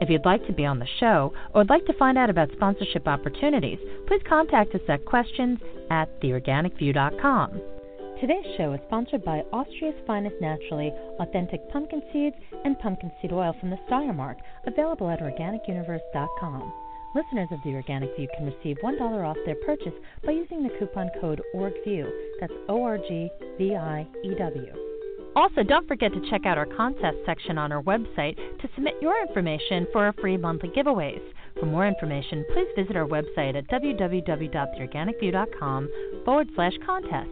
If you'd like to be on the show or would like to find out about sponsorship opportunities, please contact us at questions at theorganicview.com. Today's show is sponsored by Austria's finest naturally authentic pumpkin seeds and pumpkin seed oil from the Steiermark, available at organicuniverse.com. Listeners of the Organic View can receive $1 off their purchase by using the coupon code ORGVIEW. That's O R G V I E W. Also, don't forget to check out our contest section on our website to submit your information for our free monthly giveaways. For more information, please visit our website at www.theorganicview.com forward slash contests.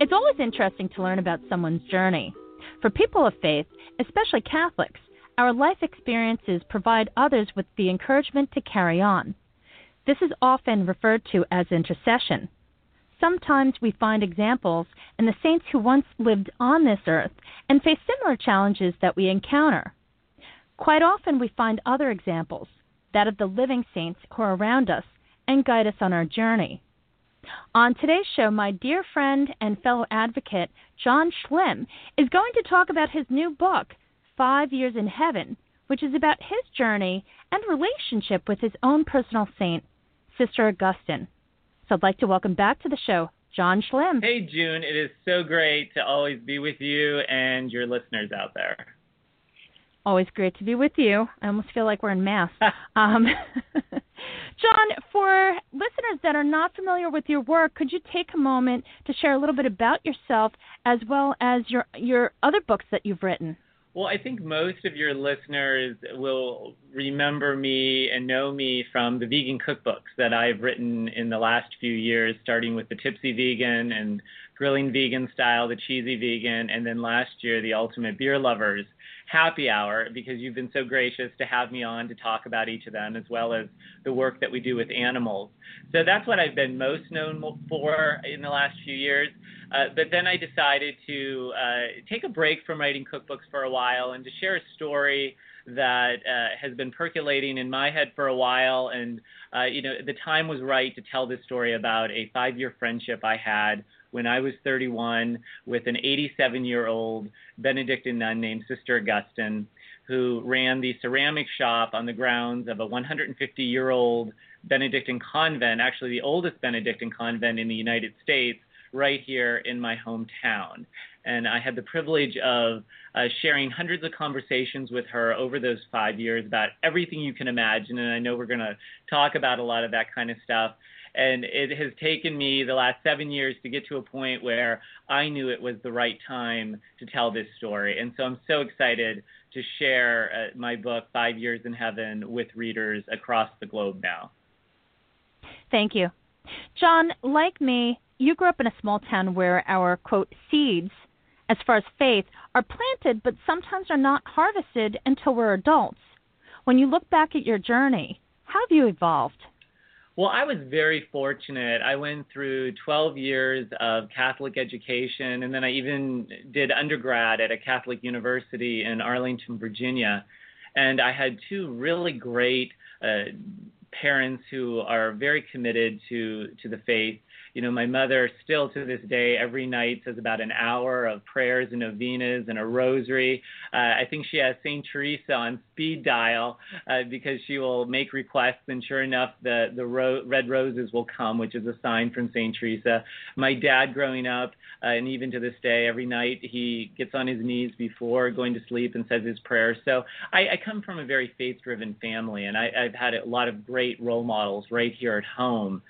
It's always interesting to learn about someone's journey. For people of faith, especially Catholics, our life experiences provide others with the encouragement to carry on. This is often referred to as intercession. Sometimes we find examples in the saints who once lived on this earth and face similar challenges that we encounter. Quite often we find other examples, that of the living saints who are around us and guide us on our journey. On today's show, my dear friend and fellow advocate, John Schlimm, is going to talk about his new book, Five Years in Heaven, which is about his journey and relationship with his own personal saint, Sister Augustine. So I'd like to welcome back to the show John Schlimm. Hey, June. It is so great to always be with you and your listeners out there. Always great to be with you. I almost feel like we're in mass. um, John, for listeners that are not familiar with your work, could you take a moment to share a little bit about yourself as well as your your other books that you've written? Well, I think most of your listeners will remember me and know me from the vegan cookbooks that I've written in the last few years, starting with the Tipsy Vegan and Grilling Vegan Style, the Cheesy Vegan, and then last year, the Ultimate Beer Lovers happy hour because you've been so gracious to have me on to talk about each of them as well as the work that we do with animals. So that's what I've been most known for in the last few years. Uh, but then I decided to uh, take a break from writing cookbooks for a while and to share a story that uh, has been percolating in my head for a while. And, uh, you know, the time was right to tell this story about a five year friendship I had when I was 31 with an 87 year old Benedictine nun named Sister Augustine, who ran the ceramic shop on the grounds of a 150 year old Benedictine convent, actually the oldest Benedictine convent in the United States, right here in my hometown. And I had the privilege of uh, sharing hundreds of conversations with her over those five years about everything you can imagine. And I know we're going to talk about a lot of that kind of stuff. And it has taken me the last seven years to get to a point where I knew it was the right time to tell this story. And so I'm so excited to share uh, my book, Five Years in Heaven, with readers across the globe now. Thank you. John, like me, you grew up in a small town where our, quote, seeds, as far as faith, are planted but sometimes are not harvested until we're adults. When you look back at your journey, how have you evolved? Well, I was very fortunate. I went through 12 years of Catholic education, and then I even did undergrad at a Catholic university in Arlington, Virginia. And I had two really great uh, parents who are very committed to to the faith you know, my mother still to this day every night says about an hour of prayers and novenas and a rosary. Uh, I think she has Saint Teresa on speed dial uh, because she will make requests, and sure enough, the the ro- red roses will come, which is a sign from Saint Teresa. My dad, growing up, uh, and even to this day, every night he gets on his knees before going to sleep and says his prayers. So I, I come from a very faith-driven family, and I, I've had a lot of great role models right here at home.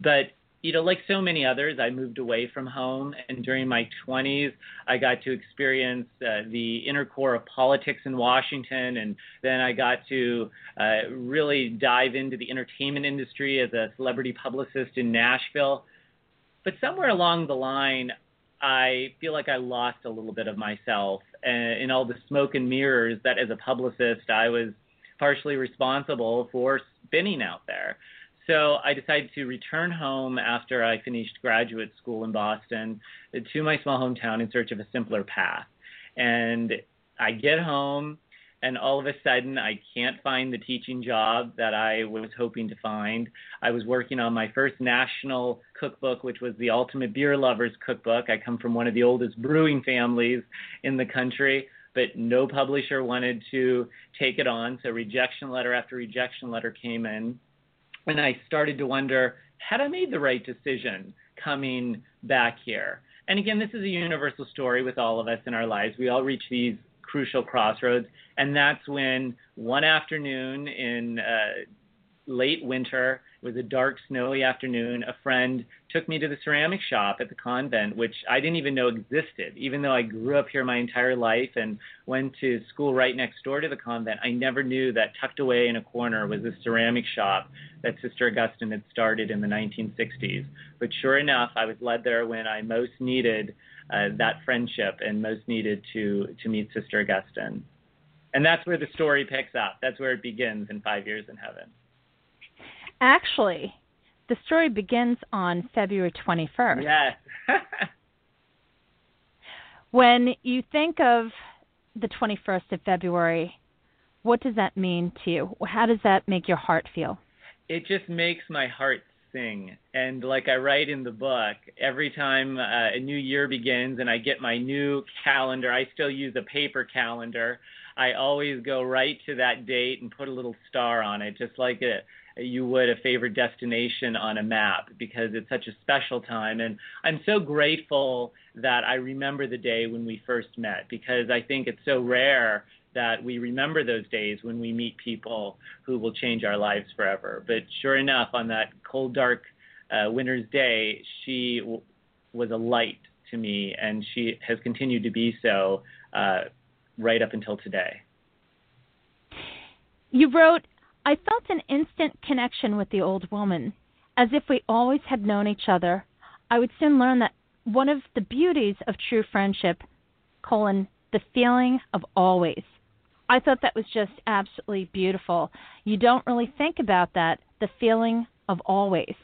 But you know, like so many others, I moved away from home, and during my 20s, I got to experience uh, the inner core of politics in Washington, and then I got to uh, really dive into the entertainment industry as a celebrity publicist in Nashville. But somewhere along the line, I feel like I lost a little bit of myself in all the smoke and mirrors that, as a publicist, I was partially responsible for spinning out there. So I decided to return home after I finished graduate school in Boston to my small hometown in search of a simpler path. And I get home, and all of a sudden, I can't find the teaching job that I was hoping to find. I was working on my first national cookbook, which was the Ultimate Beer Lovers Cookbook. I come from one of the oldest brewing families in the country but no publisher wanted to take it on. So rejection letter after rejection letter came in and I started to wonder had I made the right decision coming back here? And again, this is a universal story with all of us in our lives. We all reach these crucial crossroads, and that's when one afternoon in uh, late winter, was a dark, snowy afternoon. A friend took me to the ceramic shop at the convent, which I didn't even know existed. Even though I grew up here my entire life and went to school right next door to the convent, I never knew that tucked away in a corner was a ceramic shop that Sister Augustine had started in the 1960s. But sure enough, I was led there when I most needed uh, that friendship and most needed to to meet Sister Augustine. And that's where the story picks up. That's where it begins in Five Years in Heaven. Actually, the story begins on February 21st. Yes. when you think of the 21st of February, what does that mean to you? How does that make your heart feel? It just makes my heart sing. And like I write in the book, every time uh, a new year begins and I get my new calendar, I still use a paper calendar. I always go right to that date and put a little star on it, just like you would a favorite destination on a map because it's such a special time. And I'm so grateful that I remember the day when we first met because I think it's so rare that we remember those days when we meet people who will change our lives forever. But sure enough, on that cold, dark uh, winter's day, she w- was a light to me, and she has continued to be so uh, right up until today. You wrote I felt an instant connection with the old woman, as if we always had known each other. I would soon learn that one of the beauties of true friendship, colon, the feeling of always. I thought that was just absolutely beautiful. You don't really think about that, the feeling of always.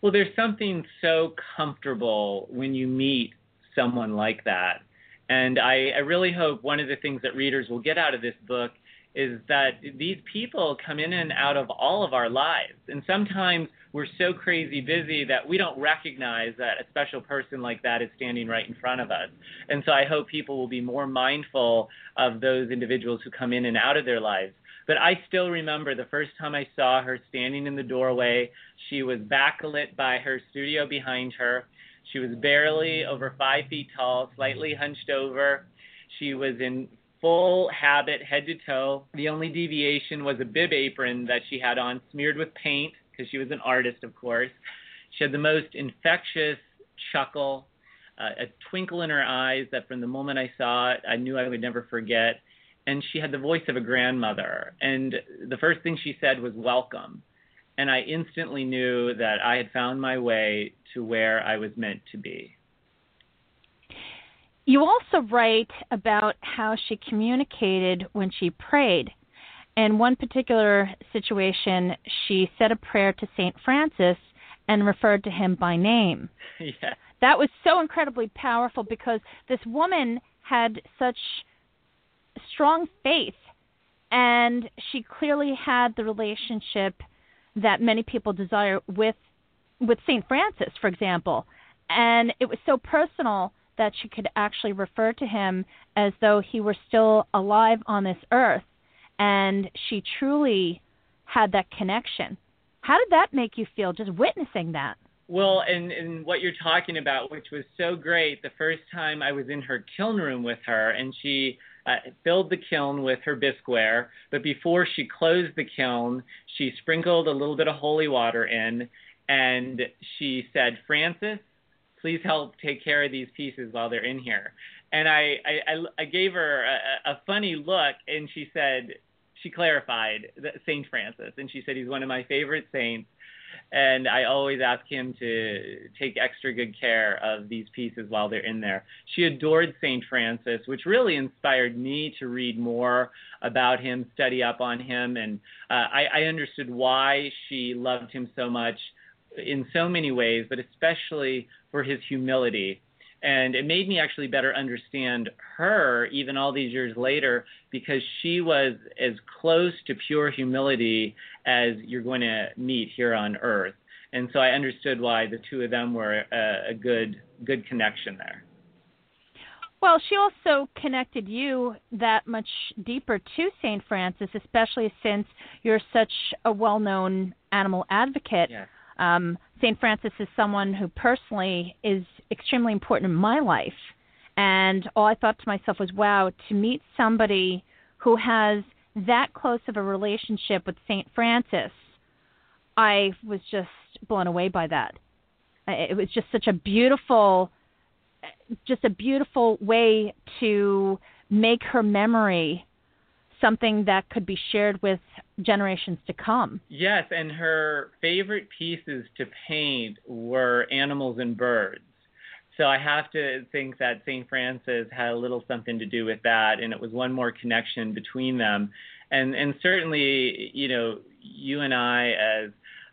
Well, there's something so comfortable when you meet someone like that. And I, I really hope one of the things that readers will get out of this book is that these people come in and out of all of our lives. And sometimes we're so crazy busy that we don't recognize that a special person like that is standing right in front of us. And so I hope people will be more mindful of those individuals who come in and out of their lives. But I still remember the first time I saw her standing in the doorway. She was backlit by her studio behind her. She was barely over five feet tall, slightly hunched over. She was in full habit, head to toe. The only deviation was a bib apron that she had on, smeared with paint, because she was an artist, of course. She had the most infectious chuckle, uh, a twinkle in her eyes that from the moment I saw it, I knew I would never forget. And she had the voice of a grandmother. And the first thing she said was, Welcome. And I instantly knew that I had found my way to where I was meant to be. You also write about how she communicated when she prayed. In one particular situation, she said a prayer to St. Francis and referred to him by name. Yeah. That was so incredibly powerful because this woman had such strong faith and she clearly had the relationship that many people desire with with St. Francis, for example. And it was so personal that she could actually refer to him as though he were still alive on this earth. And she truly had that connection. How did that make you feel just witnessing that? Well, and, and what you're talking about, which was so great, the first time I was in her kiln room with her, and she uh, filled the kiln with her bisqueware, but before she closed the kiln, she sprinkled a little bit of holy water in, and she said, Francis, please help take care of these pieces while they're in here. And I, I, I gave her a, a funny look, and she said, she clarified Saint Francis, and she said he's one of my favorite saints and I always ask him to take extra good care of these pieces while they're in there. She adored St. Francis, which really inspired me to read more about him, study up on him, and uh, I, I understood why she loved him so much in so many ways, but especially for his humility and it made me actually better understand her even all these years later because she was as close to pure humility as you're going to meet here on earth and so i understood why the two of them were a, a good good connection there well, she also connected you that much deeper to St. Francis, especially since you're such a well known animal advocate. Um, St. Francis is someone who personally is extremely important in my life. And all I thought to myself was, wow, to meet somebody who has that close of a relationship with St. Francis, I was just blown away by that. It was just such a beautiful, just a beautiful way to make her memory something that could be shared with generations to come. Yes, and her favorite pieces to paint were animals and birds. So I have to think that St. Francis had a little something to do with that, and it was one more connection between them. And and certainly, you know, you and I as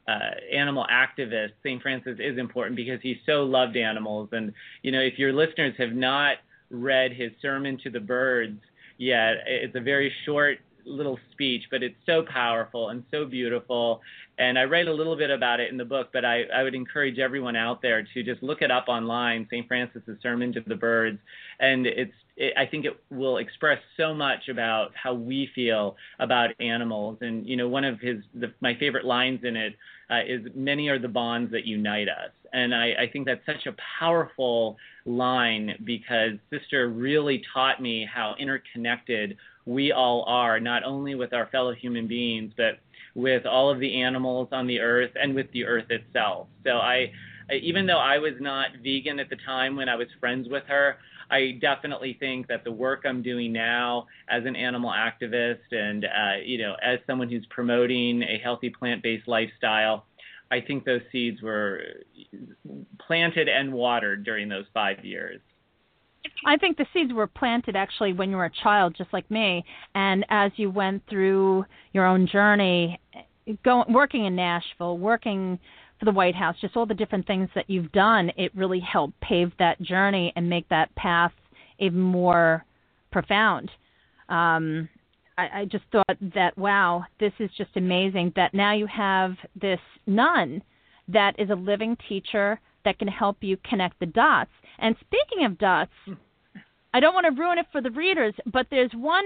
uh, animal activists, St. Francis is important because he so loved animals. And you know, if your listeners have not read his sermon to the birds yet, it's a very short little speech, but it's so powerful and so beautiful. And I write a little bit about it in the book, but I, I would encourage everyone out there to just look it up online, St. Francis's Sermon to the Birds. And it's, it, I think it will express so much about how we feel about animals. And, you know, one of his, the, my favorite lines in it uh, is many are the bonds that unite us. And I, I think that's such a powerful line because Sister really taught me how interconnected we all are, not only with our fellow human beings, but with all of the animals on the earth and with the earth itself. So I, even though I was not vegan at the time when I was friends with her, I definitely think that the work I'm doing now as an animal activist and uh, you know as someone who's promoting a healthy plant-based lifestyle, I think those seeds were planted and watered during those five years. I think the seeds were planted actually when you were a child, just like me. And as you went through your own journey, going working in Nashville, working for the White House, just all the different things that you've done, it really helped pave that journey and make that path even more profound. Um, I, I just thought that wow, this is just amazing. That now you have this nun that is a living teacher that can help you connect the dots. And speaking of dots, I don't want to ruin it for the readers, but there's one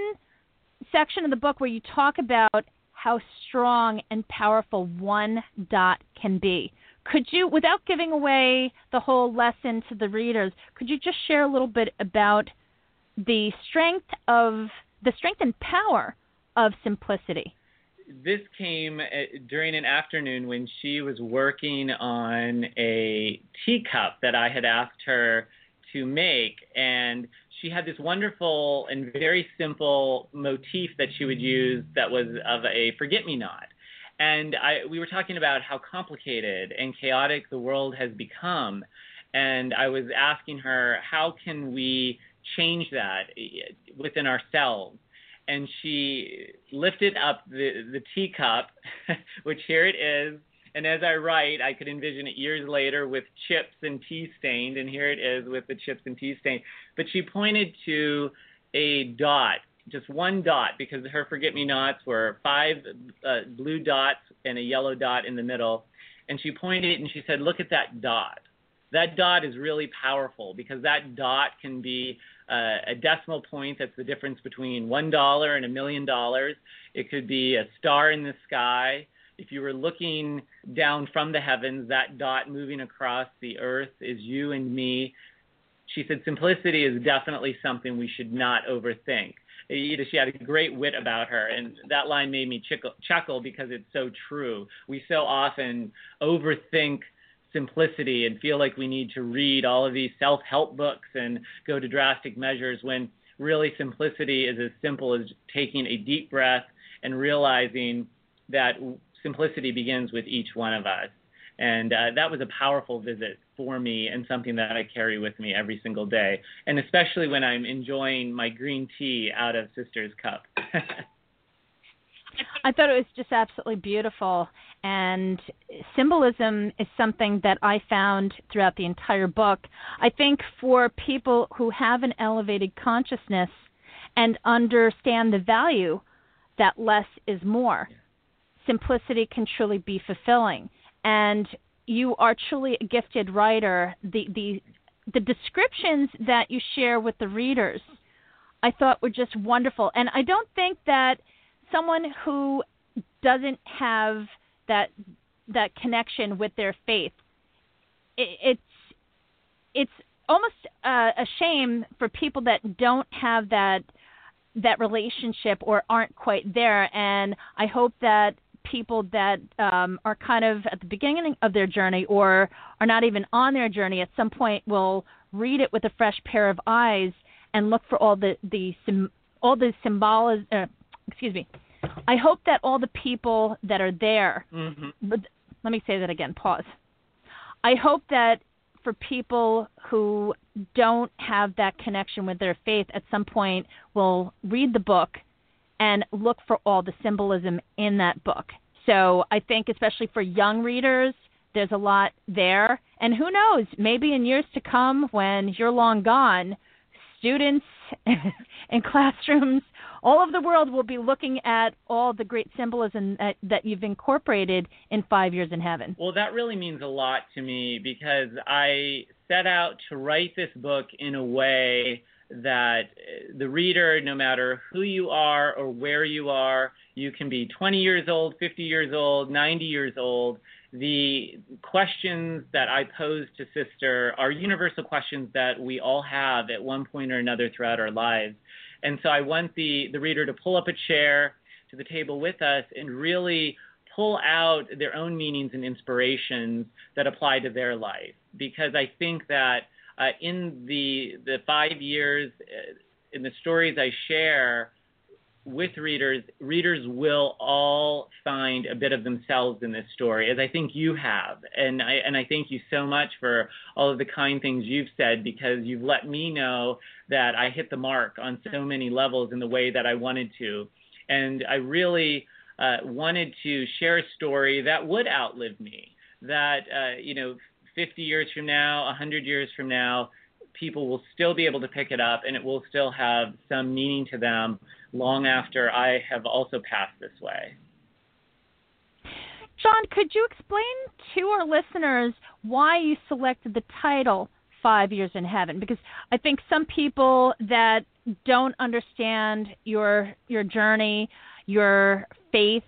section of the book where you talk about how strong and powerful one dot can be. Could you, without giving away the whole lesson to the readers, could you just share a little bit about the strength of the strength and power of simplicity? this came uh, during an afternoon when she was working on a teacup that I had asked her to make. And she had this wonderful and very simple motif that she would use that was of a forget me not. And I, we were talking about how complicated and chaotic the world has become. And I was asking her, how can we change that eh, within ourselves? and she lifted up the, the teacup, which here it is. And as I write, I could envision it years later with chips and tea stained, and here it is with the chips and tea stained. But she pointed to a dot, just one dot, because her forget me nots were five uh, blue dots and a yellow dot in the middle. And she pointed and she said, Look at that dot. That dot is really powerful because that dot can be uh, a decimal point that's the difference between one dollar and a million dollars. It could be a star in the sky. If you were looking down from the heavens, that dot moving across the earth is you and me. She said simplicity is definitely something we should not overthink. She had a great wit about her, and that line made me chuckle because it's so true. We so often overthink simplicity and feel like we need to read all of these self help books and go to drastic measures when really simplicity is as simple as taking a deep breath and realizing that simplicity begins with each one of us. And uh, that was a powerful visit for me and something that I carry with me every single day, and especially when I'm enjoying my green tea out of Sister's cup. I thought it was just absolutely beautiful. And symbolism is something that I found throughout the entire book. I think for people who have an elevated consciousness and understand the value that less is more, simplicity can truly be fulfilling. And you are truly a gifted writer. The, the, the descriptions that you share with the readers, I thought were just wonderful. And I don't think that someone who doesn't have that that connection with their faith, it, it's it's almost uh, a shame for people that don't have that that relationship or aren't quite there. And I hope that people that um, are kind of at the beginning of their journey or are not even on their journey at some point will read it with a fresh pair of eyes and look for all the the all the symbolism. Uh, excuse me. I hope that all the people that are there, mm-hmm. but let me say that again, pause. I hope that for people who don't have that connection with their faith at some point will read the book and look for all the symbolism in that book. So I think, especially for young readers, there's a lot there. And who knows, maybe in years to come, when you're long gone, students in classrooms all of the world will be looking at all the great symbolism that, that you've incorporated in Five Years in Heaven. Well, that really means a lot to me because I set out to write this book in a way that the reader, no matter who you are or where you are, you can be 20 years old, 50 years old, 90 years old. The questions that I pose to Sister are universal questions that we all have at one point or another throughout our lives. And so I want the, the reader to pull up a chair to the table with us and really pull out their own meanings and inspirations that apply to their life. Because I think that uh, in the, the five years, uh, in the stories I share, with readers, readers will all find a bit of themselves in this story, as I think you have. And I, and I thank you so much for all of the kind things you've said because you've let me know that I hit the mark on so many levels in the way that I wanted to. And I really uh, wanted to share a story that would outlive me, that, uh, you know, 50 years from now, 100 years from now, people will still be able to pick it up and it will still have some meaning to them long after I have also passed this way. John, could you explain to our listeners why you selected the title Five Years in Heaven? Because I think some people that don't understand your your journey, your faith,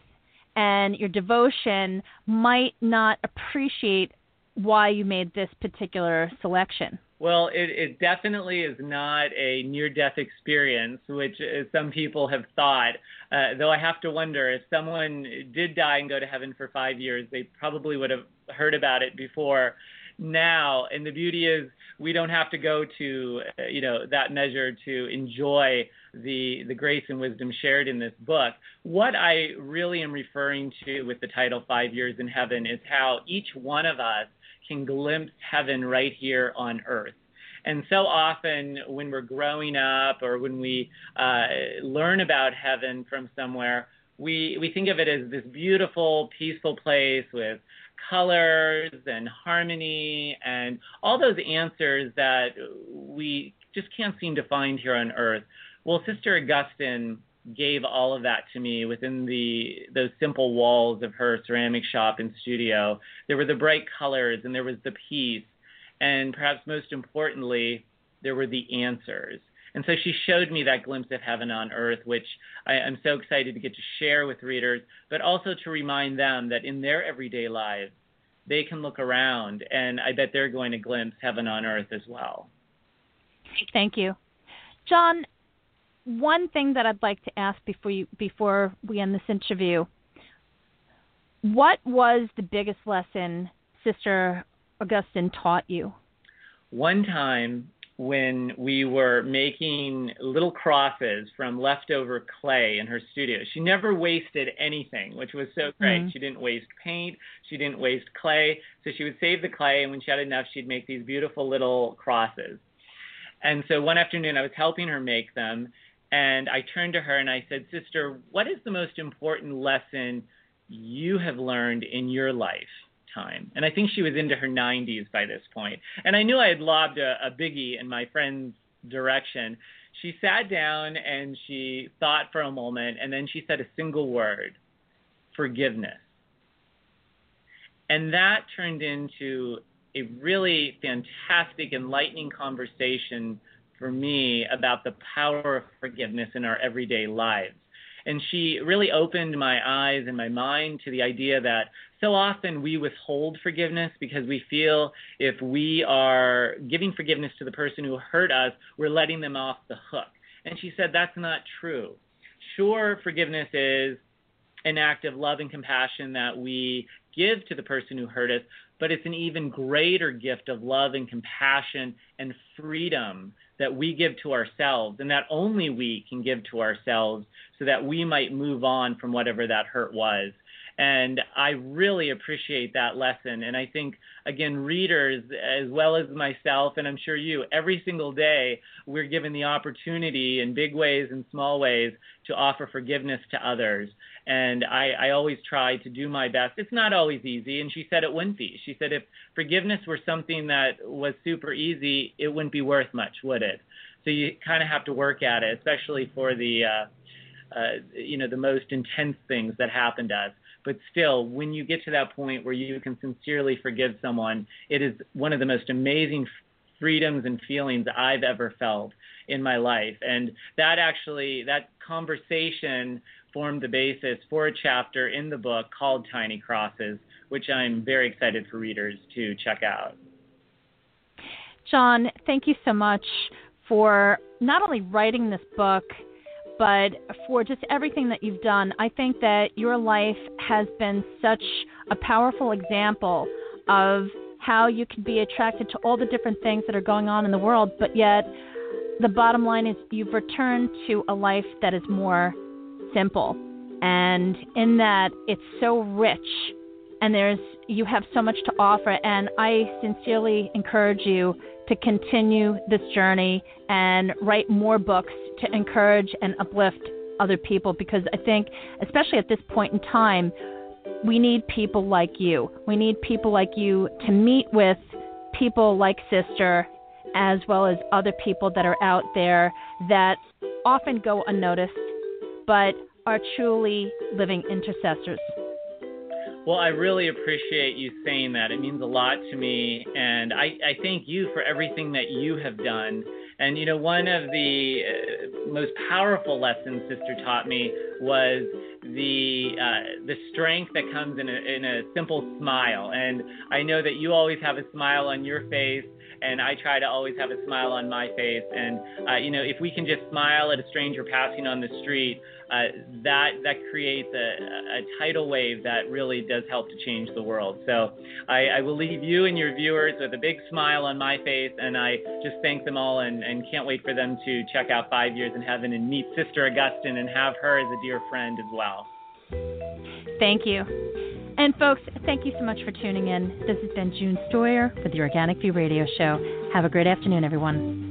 and your devotion might not appreciate why you made this particular selection. Well, it, it definitely is not a near death experience, which some people have thought. Uh, though I have to wonder if someone did die and go to heaven for five years, they probably would have heard about it before now. And the beauty is, we don't have to go to uh, you know that measure to enjoy the the grace and wisdom shared in this book. What I really am referring to with the title Five Years in Heaven is how each one of us can glimpse heaven right here on earth. And so often, when we're growing up or when we uh, learn about heaven from somewhere, we, we think of it as this beautiful, peaceful place with colors and harmony and all those answers that we just can't seem to find here on earth. Well, Sister Augustine gave all of that to me within the those simple walls of her ceramic shop and studio. There were the bright colors and there was the peace, and perhaps most importantly, there were the answers. And so she showed me that glimpse of heaven on earth, which I, am so excited to get to share with readers, but also to remind them that in their everyday lives, they can look around, and I bet they're going to glimpse heaven on earth as well. Thank you. John, one thing that I'd like to ask before you before we end this interview. What was the biggest lesson Sister Augustine taught you? One time when we were making little crosses from leftover clay in her studio. She never wasted anything, which was so great. Mm-hmm. She didn't waste paint, she didn't waste clay. So she would save the clay, and when she had enough, she'd make these beautiful little crosses. And so one afternoon, I was helping her make them, and I turned to her and I said, Sister, what is the most important lesson you have learned in your life? time. And I think she was into her 90s by this point. And I knew I had lobbed a, a biggie in my friend's direction. She sat down and she thought for a moment, and then she said a single word forgiveness. And that turned into a really fantastic, enlightening conversation for me about the power of forgiveness in our everyday lives. And she really opened my eyes and my mind to the idea that so often we withhold forgiveness because we feel if we are giving forgiveness to the person who hurt us, we're letting them off the hook. And she said that's not true. Sure, forgiveness is an act of love and compassion that we give to the person who hurt us, but it's an even greater gift of love and compassion and freedom that we give to ourselves and that only we can give to ourselves so that we might move on from whatever that hurt was. And I really appreciate that lesson. And I think, again, readers, as well as myself, and I'm sure you, every single day, we're given the opportunity in big ways and small ways to offer forgiveness to others. And I, I always try to do my best. It's not always easy. And she said it wouldn't be. She said if forgiveness were something that was super easy, it wouldn't be worth much, would it? So you kind of have to work at it, especially for the, uh, uh, you know, the most intense things that happen to us. But still, when you get to that point where you can sincerely forgive someone, it is one of the most amazing freedoms and feelings I've ever felt in my life. And that actually, that conversation formed the basis for a chapter in the book called Tiny Crosses, which I'm very excited for readers to check out. John, thank you so much for not only writing this book, but for just everything that you've done. I think that your life has been such a powerful example of how you can be attracted to all the different things that are going on in the world, but yet the bottom line is you've returned to a life that is more simple. And in that, it's so rich and there's you have so much to offer and I sincerely encourage you to continue this journey and write more books to encourage and uplift other people because I think, especially at this point in time, we need people like you. We need people like you to meet with people like Sister as well as other people that are out there that often go unnoticed but are truly living intercessors. Well, I really appreciate you saying that. It means a lot to me. And I, I thank you for everything that you have done. And, you know, one of the uh, most powerful lessons Sister taught me was the uh, the strength that comes in a, in a simple smile. And I know that you always have a smile on your face and I try to always have a smile on my face. And uh, you know, if we can just smile at a stranger passing on the street, uh, that that creates a, a, tidal wave that really does help to change the world. So I, I, will leave you and your viewers with a big smile on my face, and I just thank them all and, and can't wait for them to check out Five Years in Heaven and meet Sister Augustine and have her as a dear friend as well. Thank you. And folks, thank you so much for tuning in. This has been June Stoyer for the Organic View Radio Show. Have a great afternoon, everyone.